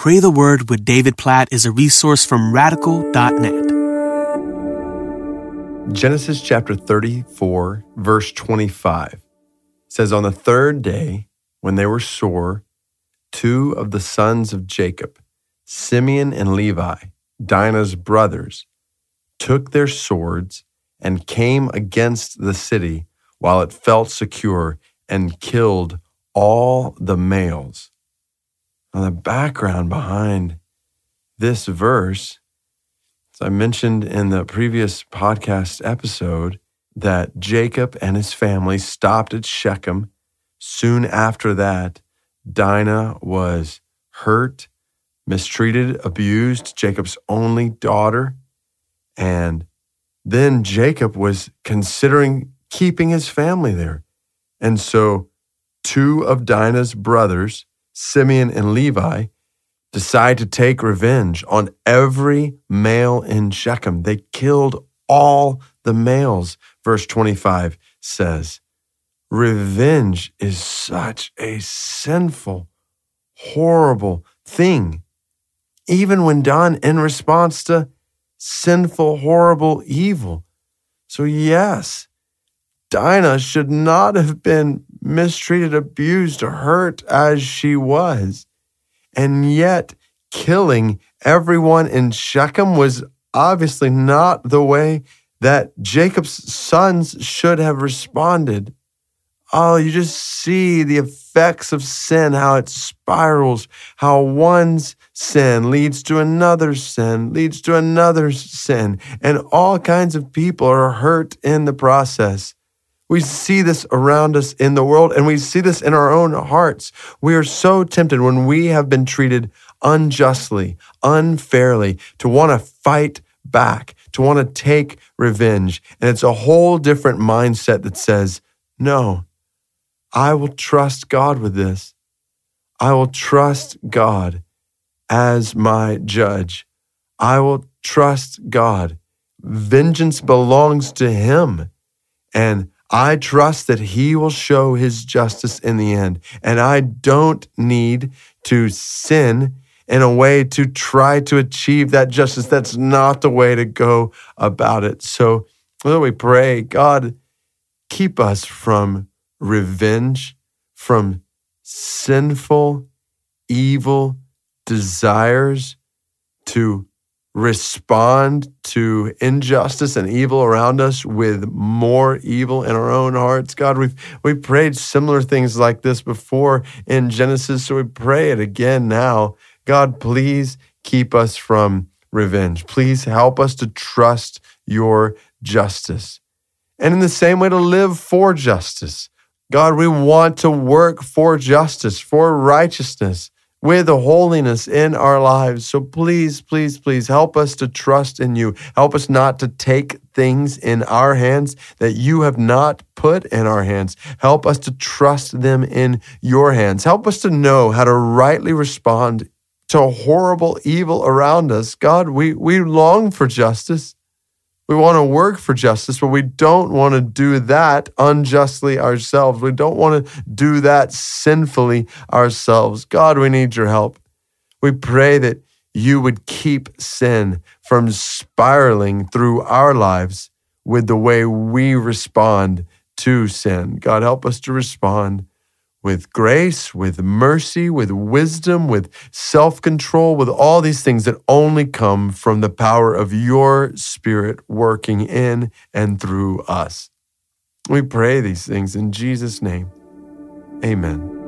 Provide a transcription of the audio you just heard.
Pray the Word with David Platt is a resource from radical.net. Genesis chapter 34, verse 25 says, On the third day, when they were sore, two of the sons of Jacob, Simeon and Levi, Dinah's brothers, took their swords and came against the city while it felt secure and killed all the males. Now, the background behind this verse, as I mentioned in the previous podcast episode, that Jacob and his family stopped at Shechem. Soon after that, Dinah was hurt, mistreated, abused, Jacob's only daughter. And then Jacob was considering keeping his family there. And so two of Dinah's brothers, Simeon and Levi, decide to take revenge on every male in Shechem. They killed all the males, verse 25 says. Revenge is such a sinful, horrible thing, even when done in response to sinful, horrible evil. So, yes, Dinah should not have been mistreated, abused, hurt as she was. And yet, killing everyone in Shechem was obviously not the way that Jacob's sons should have responded. Oh, you just see the effects of sin, how it spirals, how one's sin leads to another sin, leads to another sin, and all kinds of people are hurt in the process. We see this around us in the world and we see this in our own hearts. We are so tempted when we have been treated unjustly, unfairly, to want to fight back, to want to take revenge. And it's a whole different mindset that says, no, I will trust God with this. I will trust God as my judge. I will trust God. Vengeance belongs to Him. And I trust that He will show His justice in the end. And I don't need to sin in a way to try to achieve that justice. That's not the way to go about it. So, Lord, we pray, God, keep us from revenge, from sinful, evil desires to respond to injustice and evil around us with more evil in our own hearts. God, we've we prayed similar things like this before in Genesis, so we pray it again now. God, please keep us from revenge. Please help us to trust your justice. And in the same way to live for justice. God, we want to work for justice, for righteousness with the holiness in our lives. So please, please, please help us to trust in you. Help us not to take things in our hands that you have not put in our hands. Help us to trust them in your hands. Help us to know how to rightly respond to horrible evil around us. God, we, we long for justice. We want to work for justice, but we don't want to do that unjustly ourselves. We don't want to do that sinfully ourselves. God, we need your help. We pray that you would keep sin from spiraling through our lives with the way we respond to sin. God, help us to respond with grace, with mercy, with wisdom, with self control, with all these things that only come from the power of your Spirit working in and through us. We pray these things in Jesus' name. Amen.